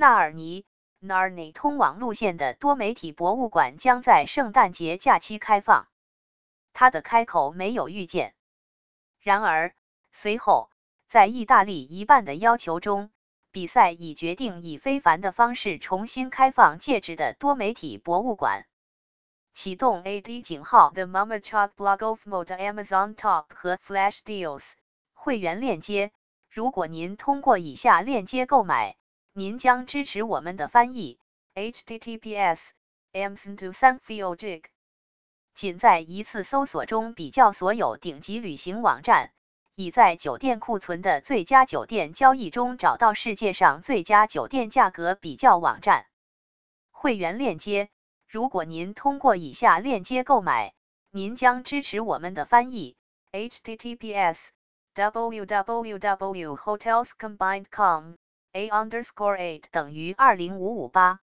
纳尔尼 （Narni） 通往路线的多媒体博物馆将在圣诞节假期开放。它的开口没有预见。然而，随后在意大利一半的要求中，比赛已决定以非凡的方式重新开放戒指的多媒体博物馆。启动 AD 井号 The Mama Chalk Blog of Mode Amazon Top 和 Flash Deals 会员链接。如果您通过以下链接购买，您将支持我们的翻译。https amazon to s a n f i o jig 仅在一次搜索中比较所有顶级旅行网站，已在酒店库存的最佳酒店交易中找到世界上最佳酒店价格比较网站。会员链接。如果您通过以下链接购买，您将支持我们的翻译。https www.hotelscombined.com a underscore eight 等于二零五五八。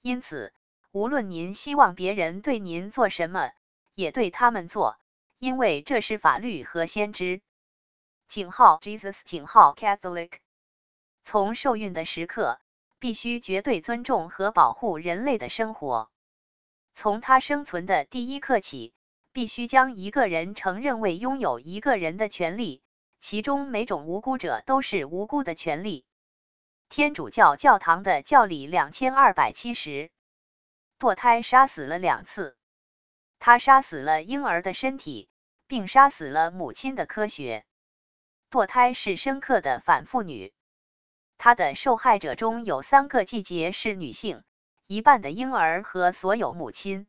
因此，无论您希望别人对您做什么，也对他们做，因为这是法律和先知。井号 Jesus 井号 Catholic。从受孕的时刻，必须绝对尊重和保护人类的生活。从他生存的第一刻起，必须将一个人承认为拥有一个人的权利，其中每种无辜者都是无辜的权利。天主教教堂的教理两千二百七十，堕胎杀死了两次，他杀死了婴儿的身体，并杀死了母亲的科学。堕胎是深刻的反妇女，他的受害者中有三个季节是女性。一半的婴儿和所有母亲。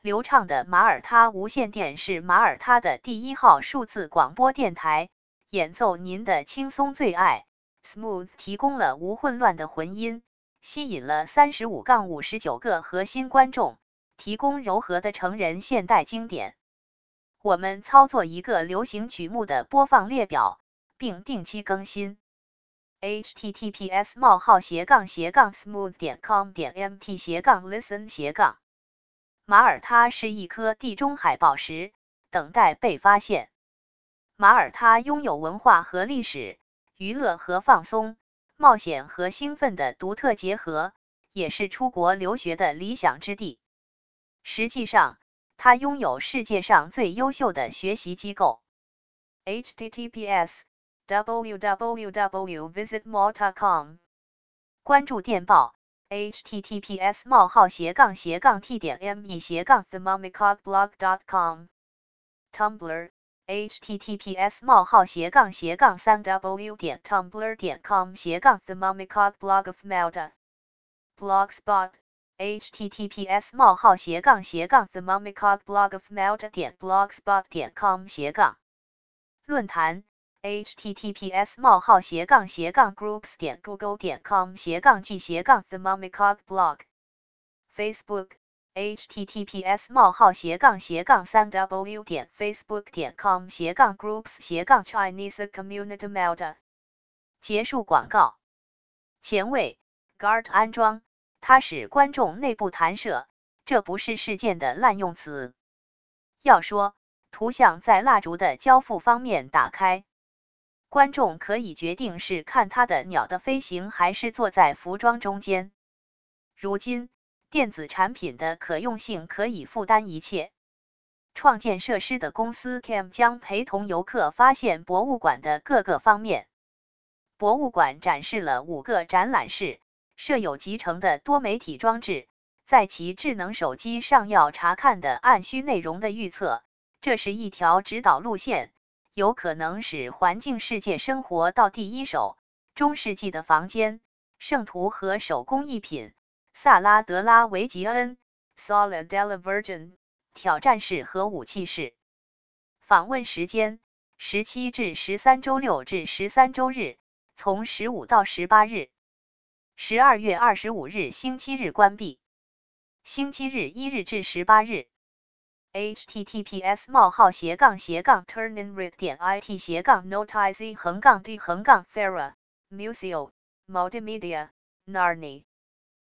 流畅的马耳他无线电是马耳他的第一号数字广播电台，演奏您的轻松最爱。Smooth 提供了无混乱的混音，吸引了三十五杠五十九个核心观众，提供柔和的成人现代经典。我们操作一个流行曲目的播放列表，并定期更新。https: 冒号斜杠斜杠 smooth 点 com 点 mt 斜杠 listen 斜杠马耳他是一颗地中海宝石，等待被发现。马耳他拥有文化和历史、娱乐和放松、冒险和兴奋的独特结合，也是出国留学的理想之地。实际上，它拥有世界上最优秀的学习机构。https www.visitmalta.com 关注电报：https: 冒号斜杠斜杠 t 点 me 斜杠 themomicogblog.com Tumblr https: 冒号斜杠斜杠三 w 点 tumblr 点 com 斜杠 the mummycock blog of malta blog spot https: 冒号斜杠斜杠 themomicogblog of Malta 点 blogspot 点 com 斜杠论坛 https: 冒号斜杠斜杠 groups 点 google 点 com 斜杠 g 斜杠 the mommycog blog Facebook https: 冒号斜杠斜杠三 w 点 facebook 点 com 斜杠 groups 斜杠 Chinese community Malta 结束广告。前卫 Guard 安装，它使观众内部弹射，这不是事件的滥用词。要说，图像在蜡烛的交付方面打开。观众可以决定是看他的鸟的飞行，还是坐在服装中间。如今，电子产品的可用性可以负担一切。创建设施的公司 Cam 将陪同游客发现博物馆的各个方面。博物馆展示了五个展览室，设有集成的多媒体装置，在其智能手机上要查看的按需内容的预测。这是一条指导路线。有可能使环境世界生活到第一手。中世纪的房间、圣徒和手工艺品。萨拉德拉维吉恩 （Sala della Virgin） 挑战式和武器式。访问时间：十七至十三周六至十三周日，从十五到十八日。十二月二十五日星期日关闭。星期日一日至十八日。https 冒号斜杠斜杠 turninred 点 it 斜杠 notiz 横杠 d 横杠 fera museo multimedia narni